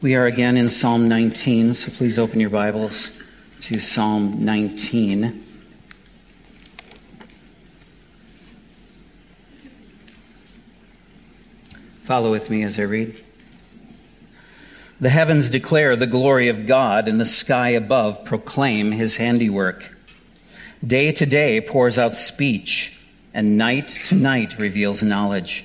We are again in Psalm 19, so please open your Bibles to Psalm 19. Follow with me as I read. The heavens declare the glory of God, and the sky above proclaim his handiwork. Day to day pours out speech, and night to night reveals knowledge.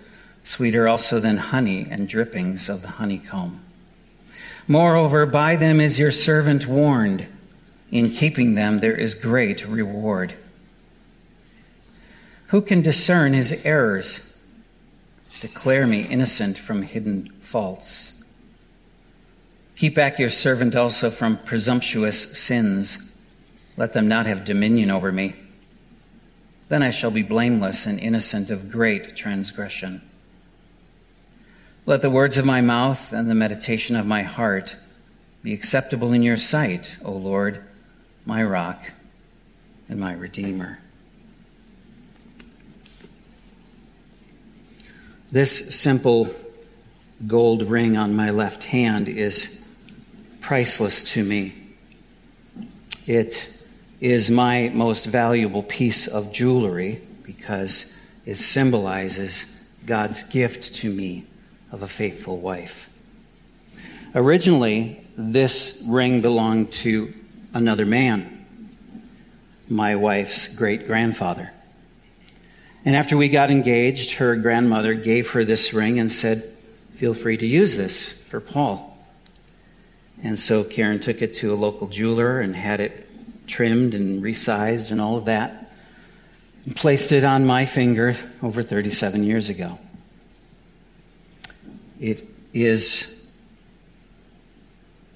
sweeter also than honey and drippings of the honeycomb. Moreover, by them is your servant warned. In keeping them, there is great reward. Who can discern his errors? Declare me innocent from hidden faults. Keep back your servant also from presumptuous sins. Let them not have dominion over me. Then I shall be blameless and innocent of great transgression. Let the words of my mouth and the meditation of my heart be acceptable in your sight, O Lord, my rock and my redeemer. This simple gold ring on my left hand is priceless to me. It is my most valuable piece of jewelry because it symbolizes God's gift to me of a faithful wife. Originally, this ring belonged to another man, my wife's great grandfather. And after we got engaged, her grandmother gave her this ring and said, Feel free to use this for Paul. And so Karen took it to a local jeweler and had it trimmed and resized and all of that, and placed it on my finger over 37 years ago. It is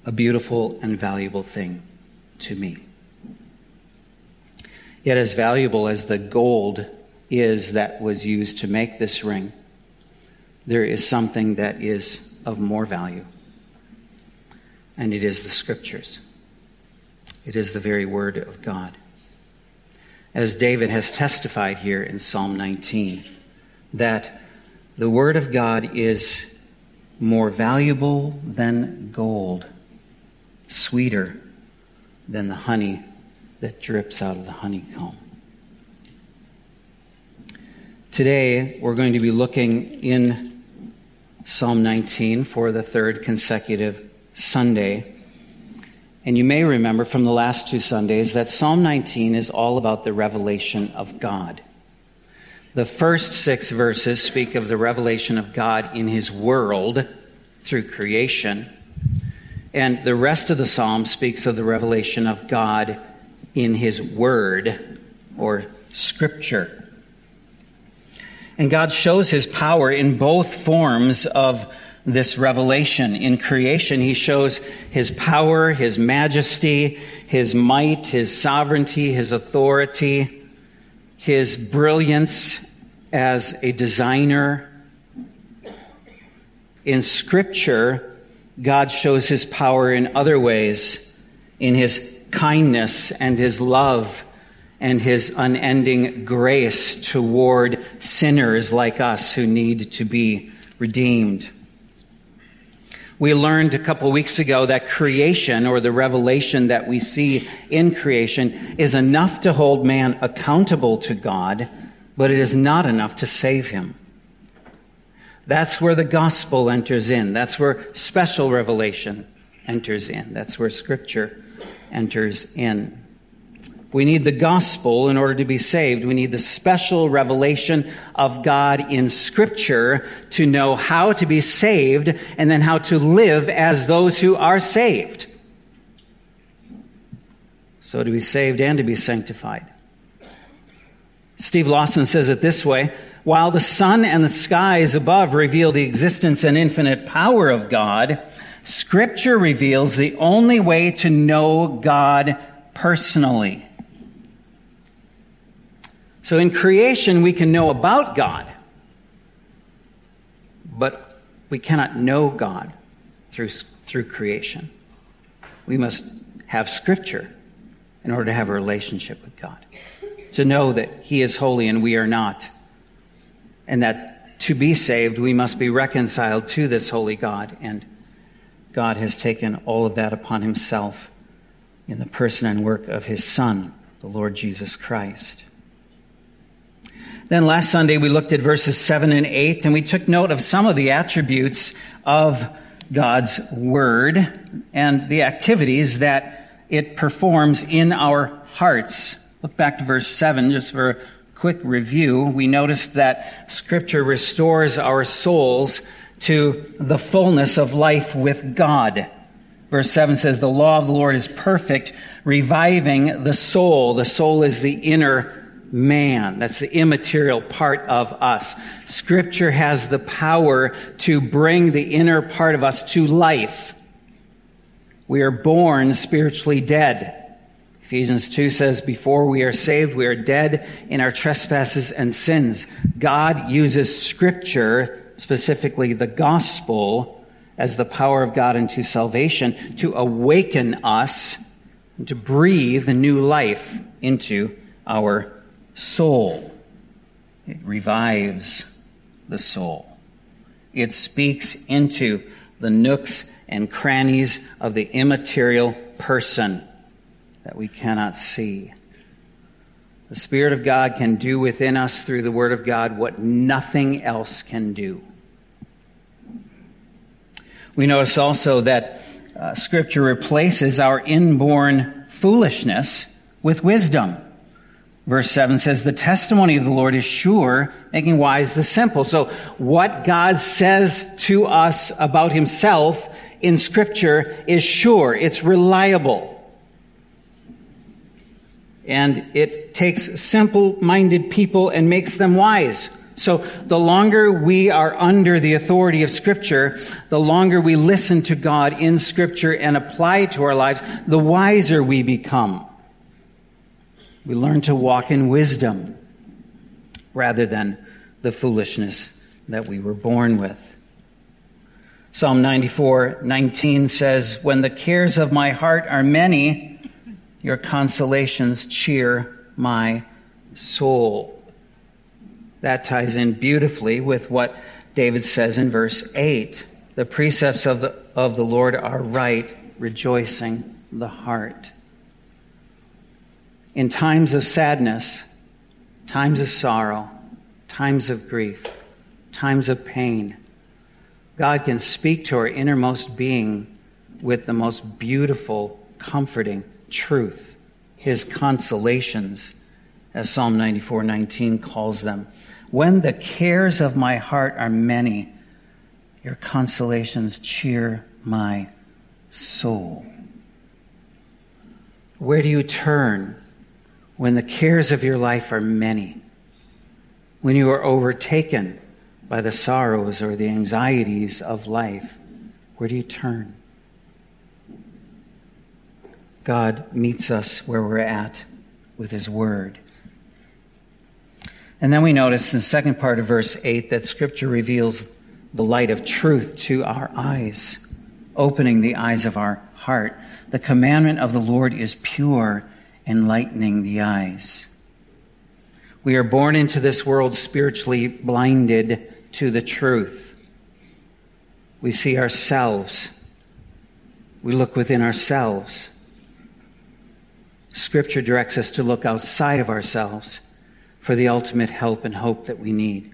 a beautiful and valuable thing to me. Yet, as valuable as the gold is that was used to make this ring, there is something that is of more value, and it is the scriptures. It is the very word of God. As David has testified here in Psalm 19, that the word of God is more valuable than gold, sweeter than the honey that drips out of the honeycomb. Today, we're going to be looking in Psalm 19 for the third consecutive Sunday. And you may remember from the last two Sundays that Psalm 19 is all about the revelation of God. The first six verses speak of the revelation of God in His world through creation. And the rest of the psalm speaks of the revelation of God in His Word or Scripture. And God shows his power in both forms of this revelation. In creation, he shows his power, his majesty, his might, his sovereignty, his authority, his brilliance as a designer. In scripture, God shows his power in other ways, in his kindness and his love and his unending grace toward sinners like us who need to be redeemed. We learned a couple weeks ago that creation or the revelation that we see in creation is enough to hold man accountable to God, but it is not enough to save him. That's where the gospel enters in. That's where special revelation enters in. That's where Scripture enters in. We need the gospel in order to be saved. We need the special revelation of God in Scripture to know how to be saved and then how to live as those who are saved. So, to be saved and to be sanctified. Steve Lawson says it this way While the sun and the skies above reveal the existence and infinite power of God, Scripture reveals the only way to know God personally. So in creation, we can know about God, but we cannot know God through, through creation. We must have Scripture in order to have a relationship with God, to know that He is holy and we are not, and that to be saved, we must be reconciled to this holy God. And God has taken all of that upon Himself in the person and work of His Son, the Lord Jesus Christ. Then last Sunday we looked at verses 7 and 8 and we took note of some of the attributes of God's Word and the activities that it performs in our hearts. Look back to verse 7 just for a quick review. We notice that Scripture restores our souls to the fullness of life with God. Verse 7 says, The law of the Lord is perfect, reviving the soul. The soul is the inner man. That's the immaterial part of us. Scripture has the power to bring the inner part of us to life. We are born spiritually dead. Ephesians 2 says, Before we are saved, we are dead in our trespasses and sins. God uses Scripture, specifically the gospel, as the power of God unto salvation to awaken us and to breathe the new life into our soul. It revives the soul. It speaks into the nooks and crannies of the immaterial person that we cannot see. The Spirit of God can do within us through the Word of God what nothing else can do. We notice also that uh, Scripture replaces our inborn foolishness with wisdom. Verse 7 says, The testimony of the Lord is sure, making wise the simple. So, what God says to us about himself in Scripture is sure, it's reliable. And it takes simple minded people and makes them wise. So, the longer we are under the authority of Scripture, the longer we listen to God in Scripture and apply to our lives, the wiser we become. We learn to walk in wisdom rather than the foolishness that we were born with. Psalm 94 19 says, When the cares of my heart are many, your consolations cheer my soul. That ties in beautifully with what David says in verse 8. The precepts of the, of the Lord are right, rejoicing the heart in times of sadness, times of sorrow, times of grief, times of pain, God can speak to our innermost being with the most beautiful, comforting truth, his consolations, as Psalm 94 19 calls them. When the cares of my heart are many, your consolations cheer my soul. Where do you turn when the cares of your life are many, when you are overtaken by the sorrows or the anxieties of life, where do you turn? God meets us where we're at with His Word. And then we notice in the second part of verse 8 that Scripture reveals the light of truth to our eyes, opening the eyes of our heart. The commandment of the Lord is pure enlightening the eyes. We are born into this world spiritually blinded to the truth. We see ourselves. We look within ourselves. Scripture directs us to look outside of ourselves for the ultimate help and hope that we need.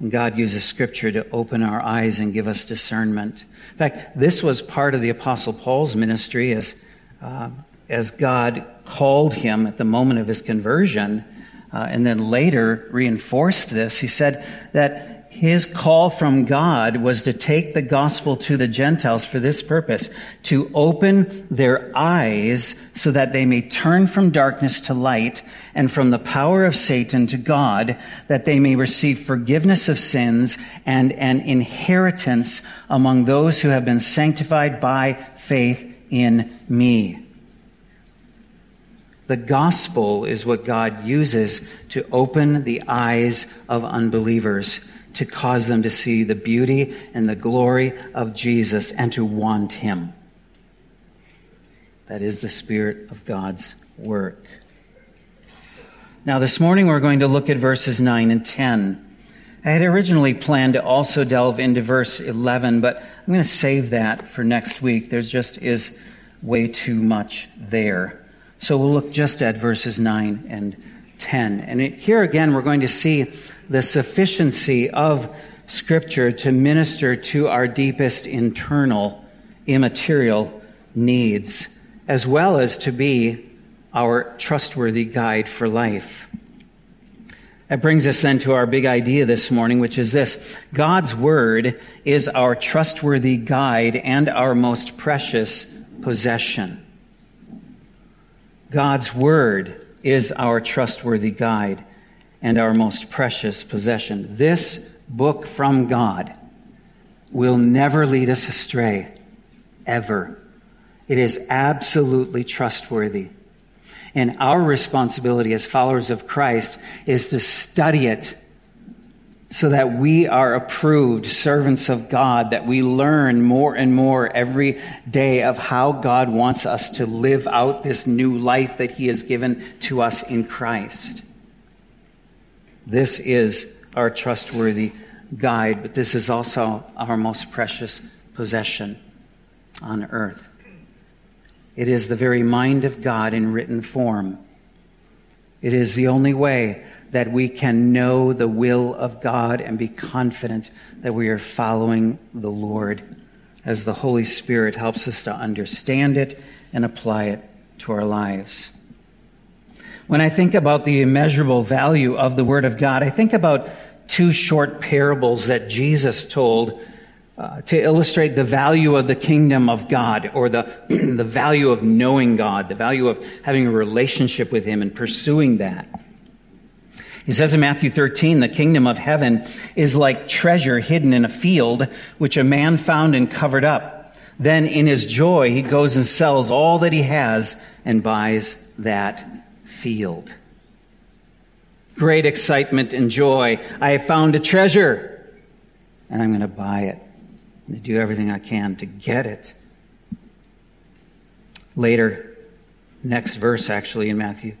And God uses Scripture to open our eyes and give us discernment. In fact, this was part of the Apostle Paul's ministry as, uh, as God called him at the moment of his conversion, uh, and then later reinforced this. He said that his call from God was to take the gospel to the Gentiles for this purpose, to open their eyes so that they may turn from darkness to light and from the power of Satan to God, that they may receive forgiveness of sins and an inheritance among those who have been sanctified by faith in me. The gospel is what God uses to open the eyes of unbelievers to cause them to see the beauty and the glory of Jesus and to want him. That is the Spirit of God's work. Now, this morning we're going to look at verses 9 and 10. I had originally planned to also delve into verse 11, but I'm going to save that for next week. There just is way too much there. So we'll look just at verses 9 and 10. And here again, we're going to see the sufficiency of Scripture to minister to our deepest internal, immaterial needs, as well as to be our trustworthy guide for life. That brings us then to our big idea this morning, which is this God's Word is our trustworthy guide and our most precious possession. God's Word is our trustworthy guide and our most precious possession. This book from God will never lead us astray, ever. It is absolutely trustworthy. And our responsibility as followers of Christ is to study it so that we are approved servants of God, that we learn more and more every day of how God wants us to live out this new life that He has given to us in Christ. This is our trustworthy guide, but this is also our most precious possession on earth. It is the very mind of God in written form. It is the only way that we can know the will of God and be confident that we are following the Lord as the Holy Spirit helps us to understand it and apply it to our lives. When I think about the immeasurable value of the Word of God, I think about two short parables that Jesus told uh, to illustrate the value of the kingdom of God or the, the value of knowing God, the value of having a relationship with Him and pursuing that. He says in Matthew 13, the kingdom of heaven is like treasure hidden in a field, which a man found and covered up. Then in his joy, he goes and sells all that he has and buys that field. Great excitement and joy. I have found a treasure and I'm going to buy it. I'm going to do everything I can to get it. Later, next verse actually in Matthew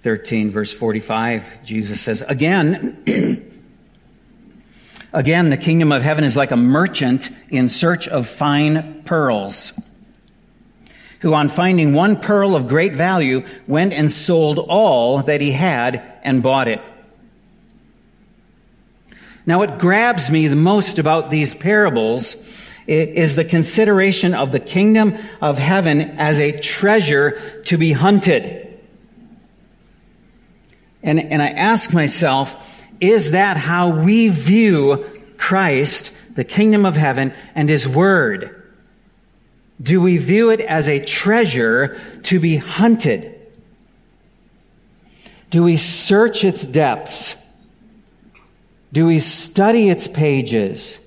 13, verse 45, Jesus says, Again, again, the kingdom of heaven is like a merchant in search of fine pearls, who, on finding one pearl of great value, went and sold all that he had and bought it. Now, what grabs me the most about these parables is the consideration of the kingdom of heaven as a treasure to be hunted. And, and I ask myself, is that how we view Christ, the kingdom of heaven, and his word? Do we view it as a treasure to be hunted? Do we search its depths? Do we study its pages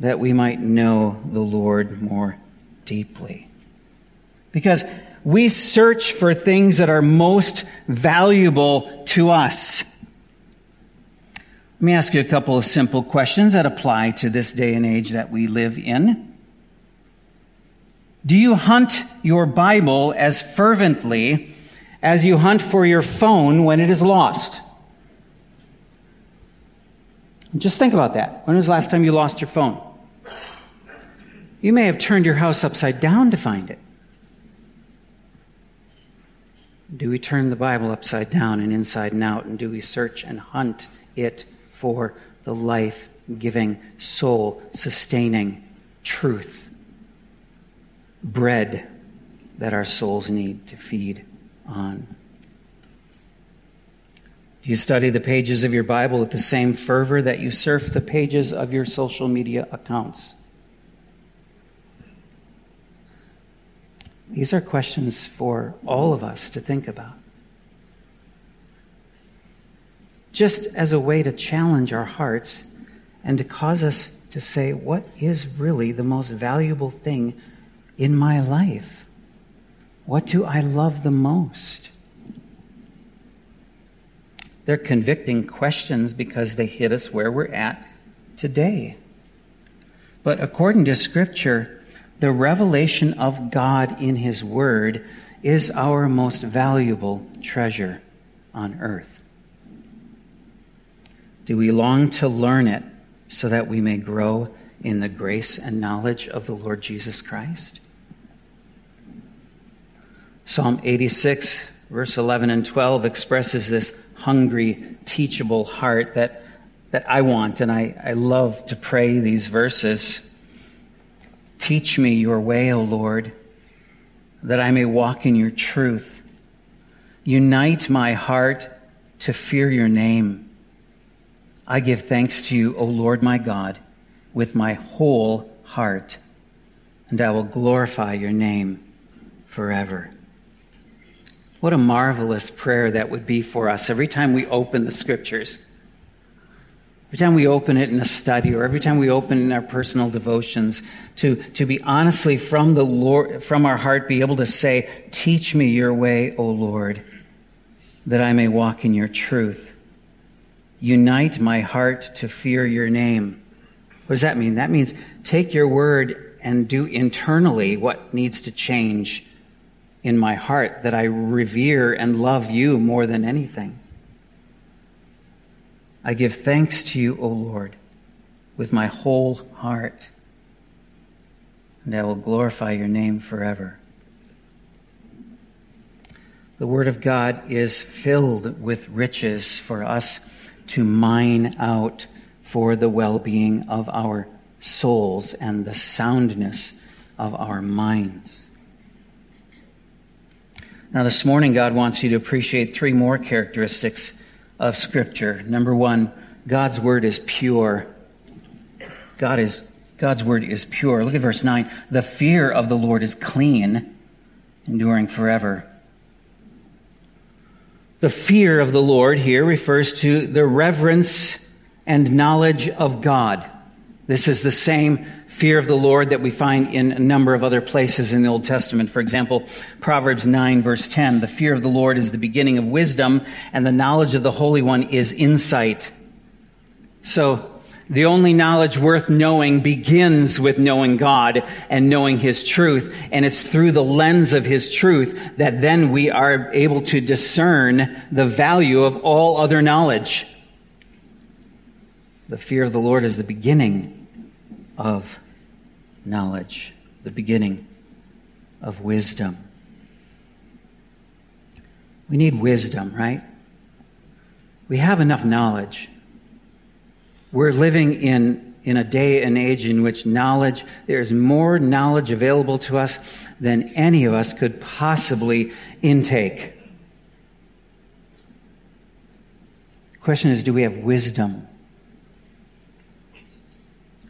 that we might know the Lord more deeply? Because we search for things that are most valuable to us. Let me ask you a couple of simple questions that apply to this day and age that we live in. Do you hunt your Bible as fervently as you hunt for your phone when it is lost? Just think about that. When was the last time you lost your phone? You may have turned your house upside down to find it. Do we turn the Bible upside down and inside and out? And do we search and hunt it for the life giving, soul sustaining truth, bread that our souls need to feed on. Do You study the pages of your Bible with the same fervor that you surf the pages of your social media accounts. These are questions for all of us to think about. Just as a way to challenge our hearts and to cause us to say, what is really the most valuable thing in my life? What do I love the most? They're convicting questions because they hit us where we're at today. But according to Scripture, the revelation of God in His Word is our most valuable treasure on earth. Do we long to learn it so that we may grow in the grace and knowledge of the Lord Jesus Christ? Psalm 86, verse 11 and 12 expresses this hungry, teachable heart that, that I want, and I, I love to pray these verses. Teach me your way, O Lord, that I may walk in your truth. Unite my heart to fear your name. I give thanks to you, O Lord my God, with my whole heart, and I will glorify your name forever. What a marvelous prayer that would be for us every time we open the scriptures. Every time we open it in a study or every time we open in our personal devotions, to, to be honestly from the Lord, from our heart, be able to say, Teach me your way, O Lord, that I may walk in your truth. Unite my heart to fear your name. What does that mean? That means take your word and do internally what needs to change in my heart, that I revere and love you more than anything. I give thanks to you, O Lord, with my whole heart, and I will glorify your name forever. The Word of God is filled with riches for us to mine out for the well being of our souls and the soundness of our minds. Now, this morning, God wants you to appreciate three more characteristics of Scripture. Number one, God's Word is pure. God is, God's Word is pure. Look at verse 9. The fear of the Lord is clean, enduring forever. The fear of the Lord here refers to the reverence and knowledge of God. This is the same fear of the Lord that we find in a number of other places in the Old Testament. For example, Proverbs 9 verse 10, the fear of the Lord is the beginning of wisdom and the knowledge of the Holy One is insight. So, the only knowledge worth knowing begins with knowing God and knowing His truth. And it's through the lens of His truth that then we are able to discern the value of all other knowledge. The fear of the Lord is the beginning of knowledge, the beginning of wisdom. We need wisdom, right? We have enough knowledge. We're living in, in a day and age in which knowledge, there's more knowledge available to us than any of us could possibly intake. The question is do we have wisdom?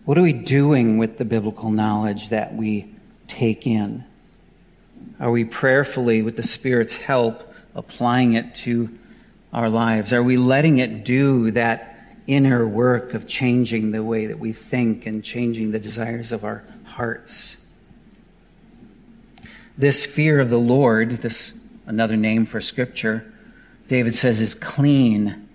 What are we doing with the biblical knowledge that we take in? Are we prayerfully, with the Spirit's help, applying it to our lives? Are we letting it do that inner work of changing the way that we think and changing the desires of our hearts? This fear of the Lord, this another name for Scripture, David says is clean,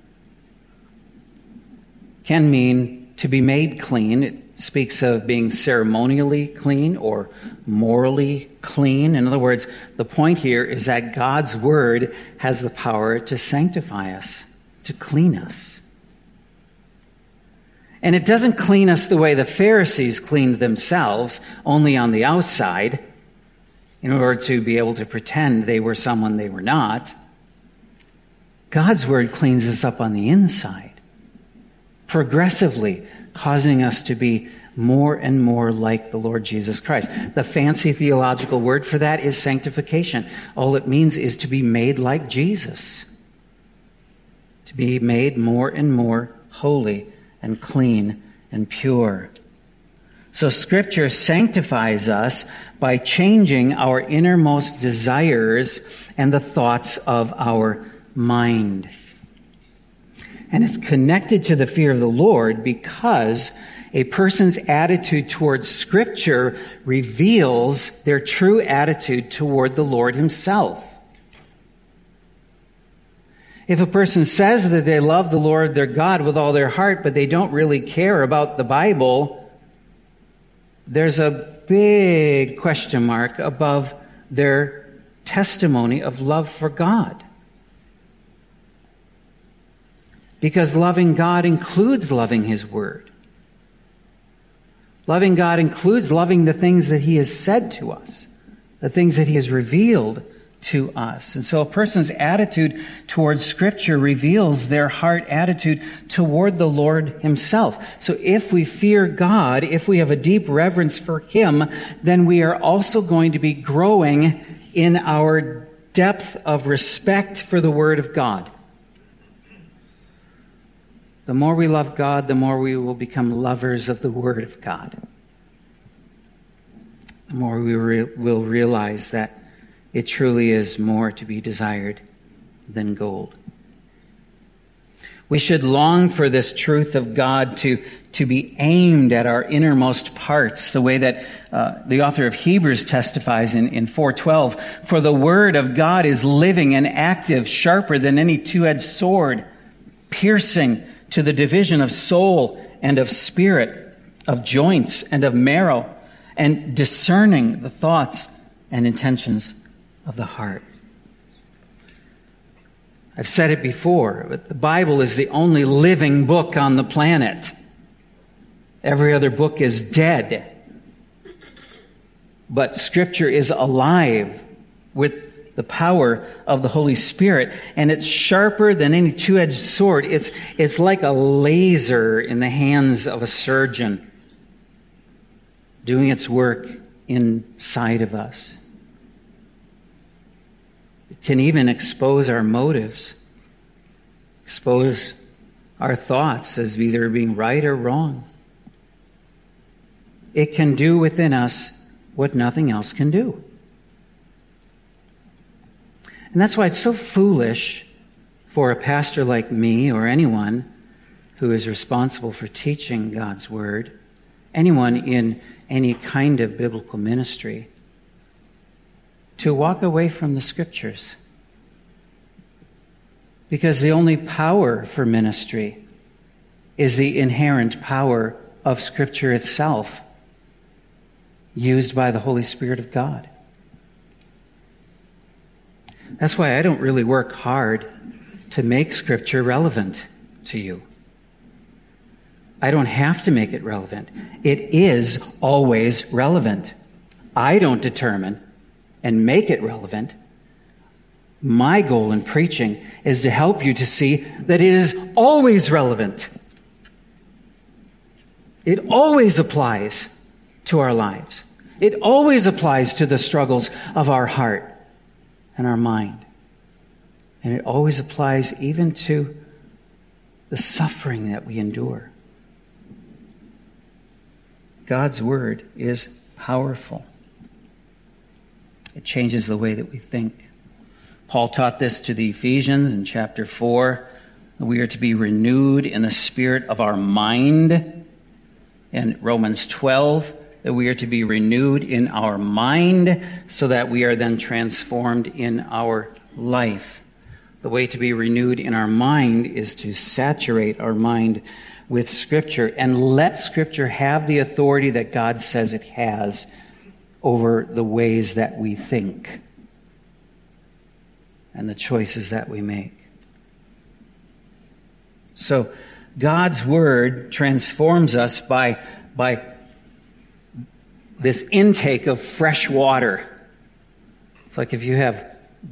can mean to be made clean. It speaks of being ceremonially clean or morally clean. In other words, the point here is that God's word has the power to sanctify us, to clean us. And it doesn't clean us the way the Pharisees cleaned themselves, only on the outside, in order to be able to pretend they were someone they were not. God's word cleans us up on the inside progressively causing us to be more and more like the Lord Jesus Christ. The fancy theological word for that is sanctification. All it means is to be made like Jesus, to be made more and more holy and clean and pure. So Scripture sanctifies us by changing our innermost desires and the thoughts of our mind. And it's connected to the fear of the Lord because a person's attitude towards Scripture reveals their true attitude toward the Lord Himself. If a person says that they love the Lord their God with all their heart, but they don't really care about the Bible, there's a big question mark above their testimony of love for God. Because loving God includes loving His Word. Loving God includes loving the things that He has said to us, the things that He has revealed to us. And so a person's attitude towards Scripture reveals their heart attitude toward the Lord Himself. So if we fear God, if we have a deep reverence for Him, then we are also going to be growing in our depth of respect for the Word of God. The more we love God, the more we will become lovers of the Word of God. The more we re- will realize that it truly is more to be desired than gold. We should long for this truth of God to, to be aimed at our innermost parts, the way that uh, the author of Hebrews testifies in, in 412. For the word of God is living and active, sharper than any two-edged sword, piercing to the division of soul and of spirit, of joints and of marrow, and discerning the thoughts and intentions of the heart. I've said it before, but the Bible is the only living book on the planet. Every other book is dead. But Scripture is alive with the power of the Holy Spirit, and it's sharper than any two edged sword. It's, it's like a laser in the hands of a surgeon doing its work inside of us. It can even expose our motives, expose our thoughts as either being right or wrong. It can do within us what nothing else can do. And that's why it's so foolish for a pastor like me or anyone who is responsible for teaching God's Word, anyone in any kind of biblical ministry, to walk away from the Scriptures. Because the only power for ministry is the inherent power of Scripture itself, used by the Holy Spirit of God. That's why I don't really work hard to make Scripture relevant to you. I don't have to make it relevant. It is always relevant. I don't determine and make it relevant. My goal in preaching is to help you to see that it is always relevant. It always applies to our lives. It always applies to the struggles of our heart and our mind. And it always applies even to the suffering that we endure. God's word is powerful. It changes the way that we think. Paul taught this to the Ephesians in chapter 4. We are to be renewed in the spirit of our mind. In Romans 12, that we are to be renewed in our mind so that we are then transformed in our life. The way to be renewed in our mind is to saturate our mind with Scripture and let Scripture have the authority that God says it has over the ways that we think and the choices that we make. So, God's Word transforms us by, by this intake of fresh water. It's like if you have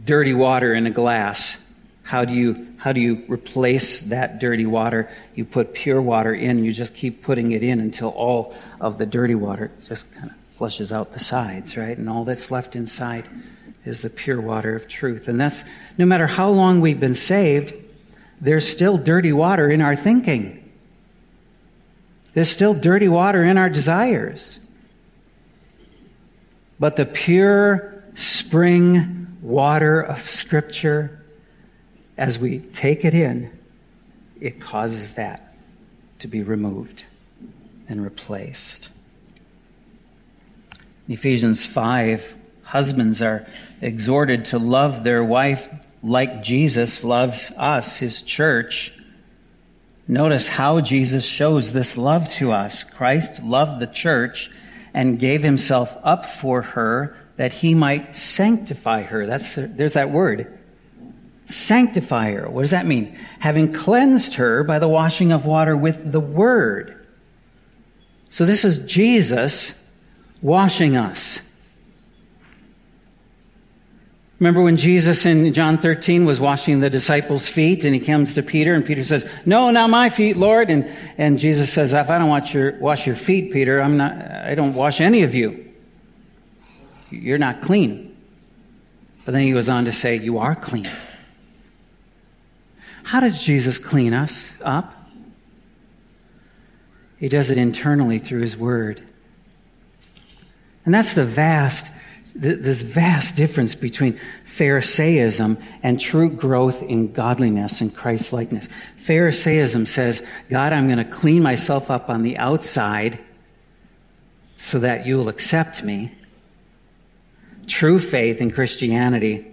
dirty water in a glass, How do you how do you replace that dirty water? You put pure water in, you just keep putting it in until all of the dirty water just kind of flushes out the sides, right? And all that's left inside is the pure water of truth. And that's no matter how long we've been saved, there's still dirty water in our thinking. There's still dirty water in our desires. But the pure spring water of Scripture as we take it in, it causes that to be removed and replaced. In Ephesians 5, husbands are exhorted to love their wife like Jesus loves us, his church. Notice how Jesus shows this love to us. Christ loved the church and gave himself up for her that he might sanctify her. That's there's that word sanctify her. What does that mean? Having cleansed her by the washing of water with the word. So this is Jesus washing us. Remember when Jesus in John 13 was washing the disciples' feet and he comes to Peter and Peter says, No, not my feet, Lord. And, and Jesus says, If I don't wash your, wash your feet, Peter, I'm not, I don't wash any of you. You're not clean. But then he goes on to say, You are clean. How does Jesus clean us up? He does it internally through His Word. And that's the vast, this vast difference between Pharisaism and true growth in godliness and Christ likeness. Pharisaism says, God, I'm going to clean myself up on the outside so that you'll accept me. True faith in Christianity,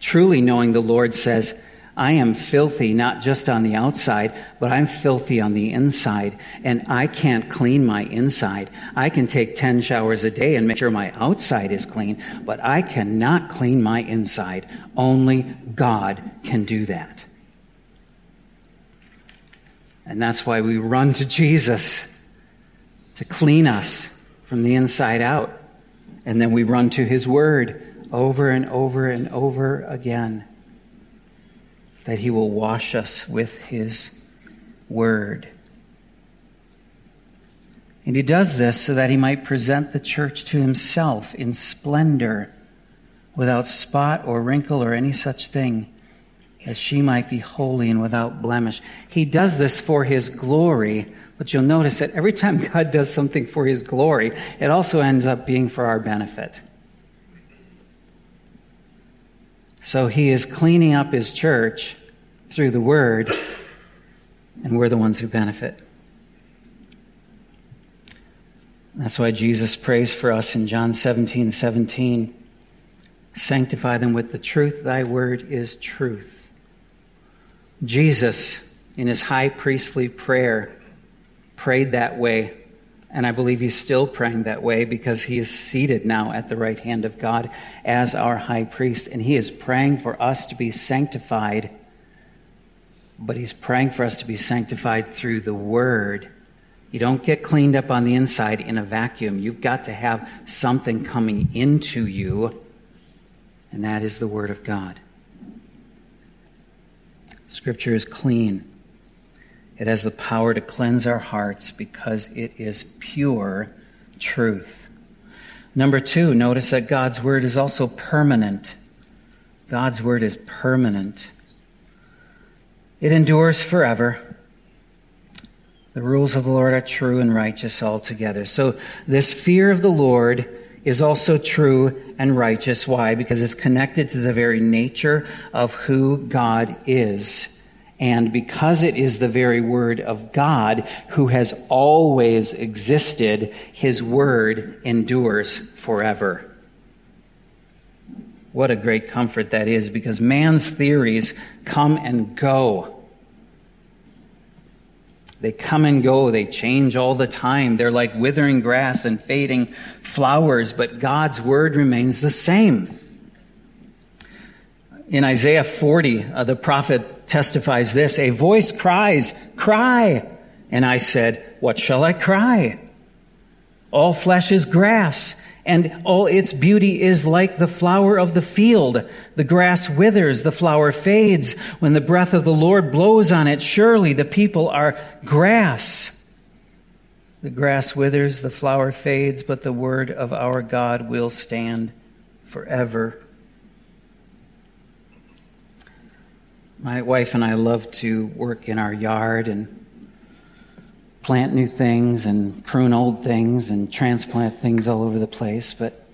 truly knowing the Lord says, I am filthy not just on the outside, but I'm filthy on the inside, and I can't clean my inside. I can take 10 showers a day and make sure my outside is clean, but I cannot clean my inside. Only God can do that. And that's why we run to Jesus to clean us from the inside out. And then we run to His Word over and over and over again that he will wash us with his word. And he does this so that he might present the church to himself in splendor, without spot or wrinkle or any such thing, that she might be holy and without blemish. He does this for his glory, but you'll notice that every time God does something for his glory, it also ends up being for our benefit. So he is cleaning up his church through the word, and we're the ones who benefit. That's why Jesus prays for us in John 17 17. Sanctify them with the truth. Thy word is truth. Jesus, in his high priestly prayer, prayed that way and I believe he's still praying that way because he is seated now at the right hand of God as our high priest. And he is praying for us to be sanctified. But he's praying for us to be sanctified through the word. You don't get cleaned up on the inside in a vacuum. You've got to have something coming into you, and that is the word of God. Scripture is clean. It has the power to cleanse our hearts because it is pure truth. Number two, notice that God's word is also permanent. God's word is permanent. It endures forever. The rules of the Lord are true and righteous altogether. So, this fear of the Lord is also true and righteous. Why? Because it's connected to the very nature of who God is. And because it is the very word of God who has always existed, his word endures forever. What a great comfort that is because man's theories come and go. They come and go. They change all the time. They're like withering grass and fading flowers, but God's word remains the same. In Isaiah 40, uh, the prophet testifies this A voice cries, Cry! And I said, What shall I cry? All flesh is grass, and all its beauty is like the flower of the field. The grass withers, the flower fades. When the breath of the Lord blows on it, surely the people are grass. The grass withers, the flower fades, but the word of our God will stand forever. My wife and I love to work in our yard and plant new things and prune old things and transplant things all over the place, but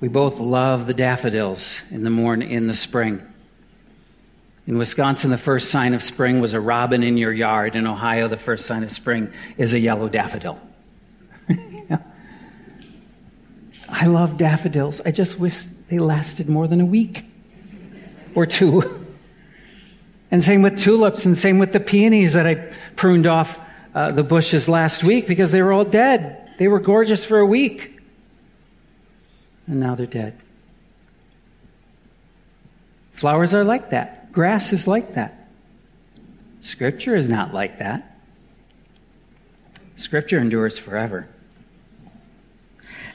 we both love the daffodils in the morning in the spring. In Wisconsin, the first sign of spring was a robin in your yard. In Ohio, the first sign of spring is a yellow daffodil. I love daffodils. I just wish they lasted more than a week or two. And same with tulips, and same with the peonies that I pruned off uh, the bushes last week because they were all dead. They were gorgeous for a week. And now they're dead. Flowers are like that. Grass is like that. Scripture is not like that. Scripture endures forever.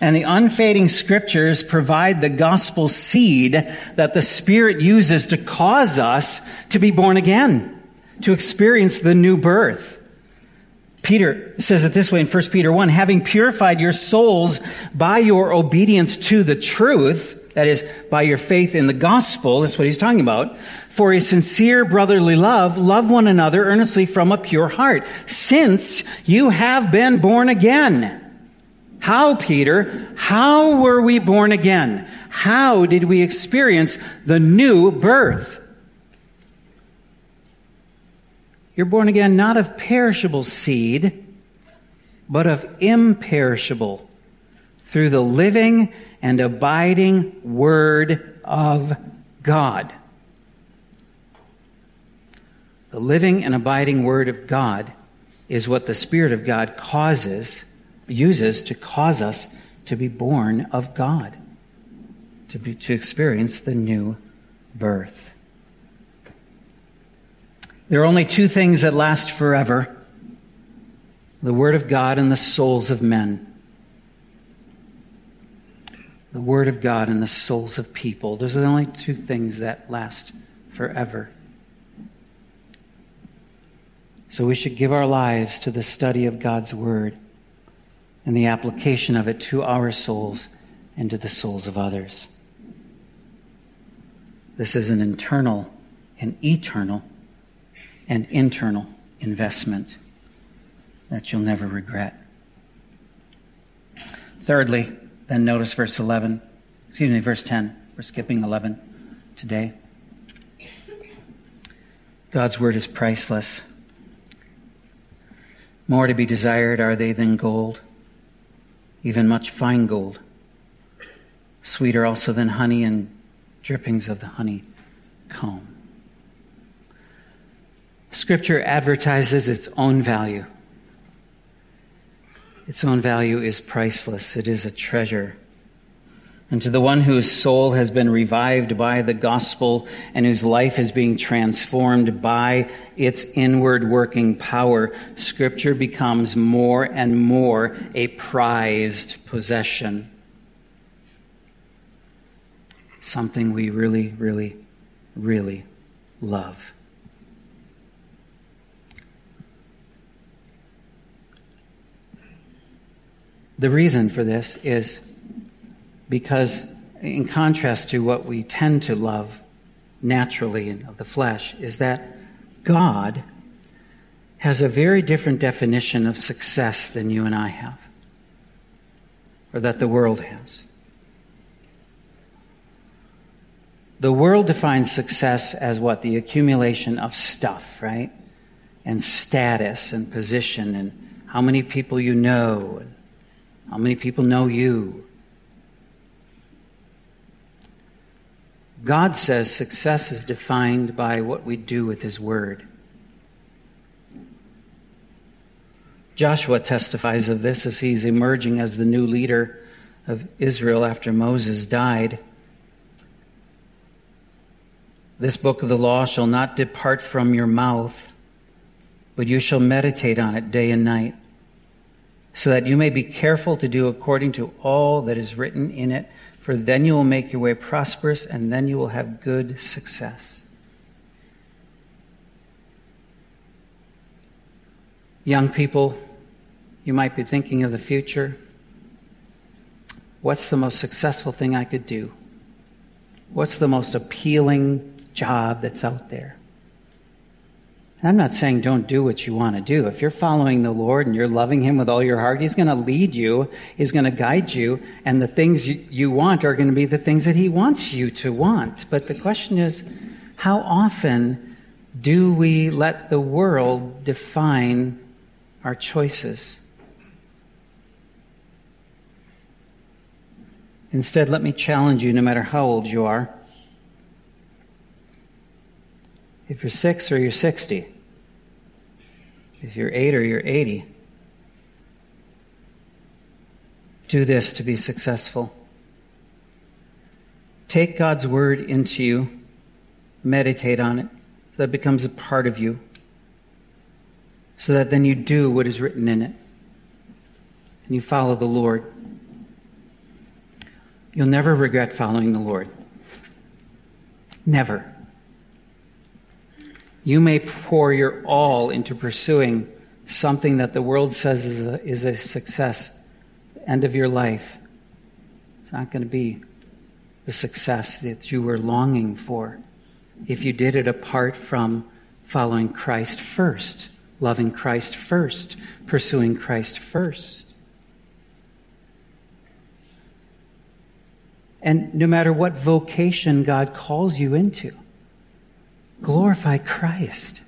And the unfading scriptures provide the gospel seed that the Spirit uses to cause us to be born again, to experience the new birth. Peter says it this way in 1 Peter 1 having purified your souls by your obedience to the truth, that is, by your faith in the gospel, that's what he's talking about, for a sincere brotherly love, love one another earnestly from a pure heart, since you have been born again. How, Peter? How were we born again? How did we experience the new birth? You're born again not of perishable seed, but of imperishable through the living and abiding Word of God. The living and abiding Word of God is what the Spirit of God causes, uses to cause us to be born of God, to, be, to experience the new birth. There are only two things that last forever the Word of God and the souls of men. The Word of God and the souls of people. Those are the only two things that last forever. So we should give our lives to the study of God's Word and the application of it to our souls and to the souls of others. This is an internal and eternal and internal investment that you'll never regret. Thirdly, then notice verse 11, excuse me, verse 10. We're skipping 11 today. God's word is priceless. More to be desired are they than gold, even much fine gold. Sweeter also than honey and drippings of the honey comb. Scripture advertises its own value. Its own value is priceless, it is a treasure. And to the one whose soul has been revived by the gospel and whose life is being transformed by its inward working power, Scripture becomes more and more a prized possession. Something we really, really, really love. The reason for this is because, in contrast to what we tend to love naturally of the flesh, is that God has a very different definition of success than you and I have, or that the world has. The world defines success as what? The accumulation of stuff, right? And status and position and how many people you know and how many people know you? God says success is defined by what we do with His Word. Joshua testifies of this as he's emerging as the new leader of Israel after Moses died. This book of the law shall not depart from your mouth, but you shall meditate on it day and night so that you may be careful to do according to all that is written in it, for then you will make your way prosperous and then you will have good success. Young people, you might be thinking of the future. What's the most successful thing I could do? What's the most appealing job that's out there? And I'm not saying don't do what you want to do. If you're following the Lord and you're loving Him with all your heart, He's going to lead you, He's going to guide you, and the things you, you want are going to be the things that He wants you to want. But the question is, how often do we let the world define our choices? Instead, let me challenge you, no matter how old you are if you're six or you're 60, if you're eight or you're 80. Do this to be successful. Take God's word into you, meditate on it, so that it becomes a part of you, so that then you do what is written in it, and you follow the Lord. You'll never regret following the Lord. Never. You may pour your all into pursuing something that the world says is a, is a success, end of your life. It's not going to be the success that you were longing for if you did it apart from following Christ first, loving Christ first, pursuing Christ first. And no matter what vocation God calls you into, glorify Christ.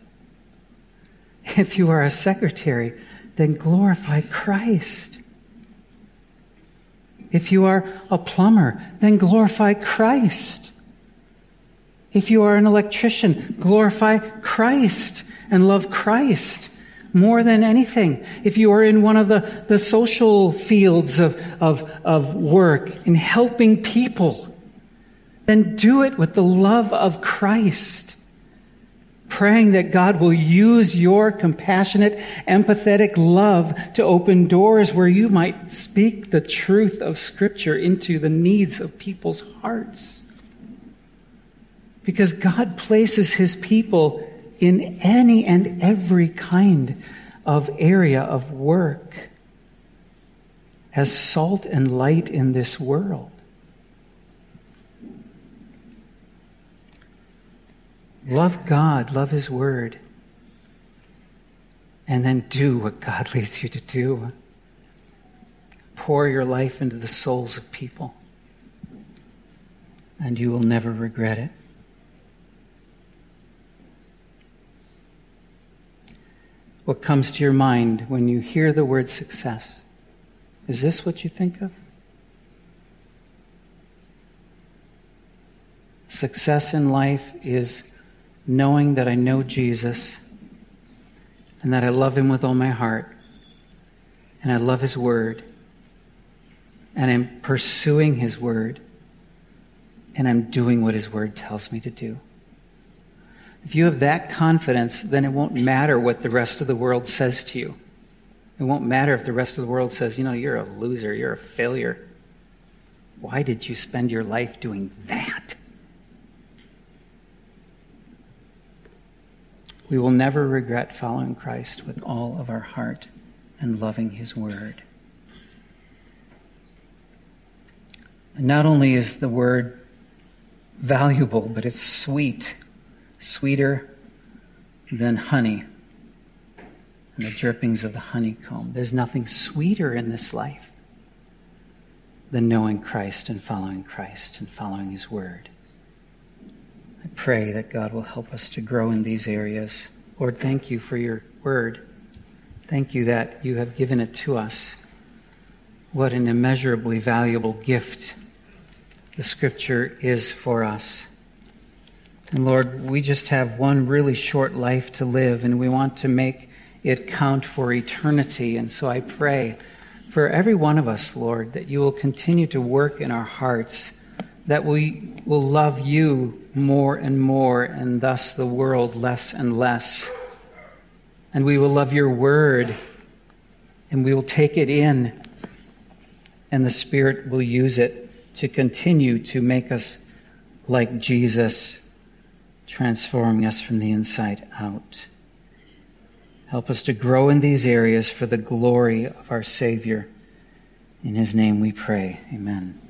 If you are a secretary, then glorify Christ. If you are a plumber, then glorify Christ. If you are an electrician, glorify Christ and love Christ more than anything. If you are in one of the, the social fields of, of, of work in helping people, then do it with the love of Christ praying that God will use your compassionate, empathetic love to open doors where you might speak the truth of Scripture into the needs of people's hearts. Because God places His people in any and every kind of area of work as salt and light in this world. Love God, love His Word, and then do what God leads you to do. Pour your life into the souls of people, and you will never regret it. What comes to your mind when you hear the word success? Is this what you think of? Success in life is knowing that I know Jesus and that I love him with all my heart and I love his word and I'm pursuing his word and I'm doing what his word tells me to do. If you have that confidence, then it won't matter what the rest of the world says to you. It won't matter if the rest of the world says, you know, you're a loser, you're a failure. Why did you spend your life doing that? We will never regret following Christ with all of our heart and loving his word. And not only is the word valuable, but it's sweet, sweeter than honey and the drippings of the honeycomb. There's nothing sweeter in this life than knowing Christ and following Christ and following his word. I pray that God will help us to grow in these areas. Lord, thank you for your word. Thank you that you have given it to us. What an immeasurably valuable gift the scripture is for us. And Lord, we just have one really short life to live, and we want to make it count for eternity. And so I pray for every one of us, Lord, that you will continue to work in our hearts that we will love you more and more, and thus the world less and less. And we will love your word and we will take it in, and the Spirit will use it to continue to make us like Jesus, transforming us from the inside out. Help us to grow in these areas for the glory of our Savior. In his name we pray. Amen.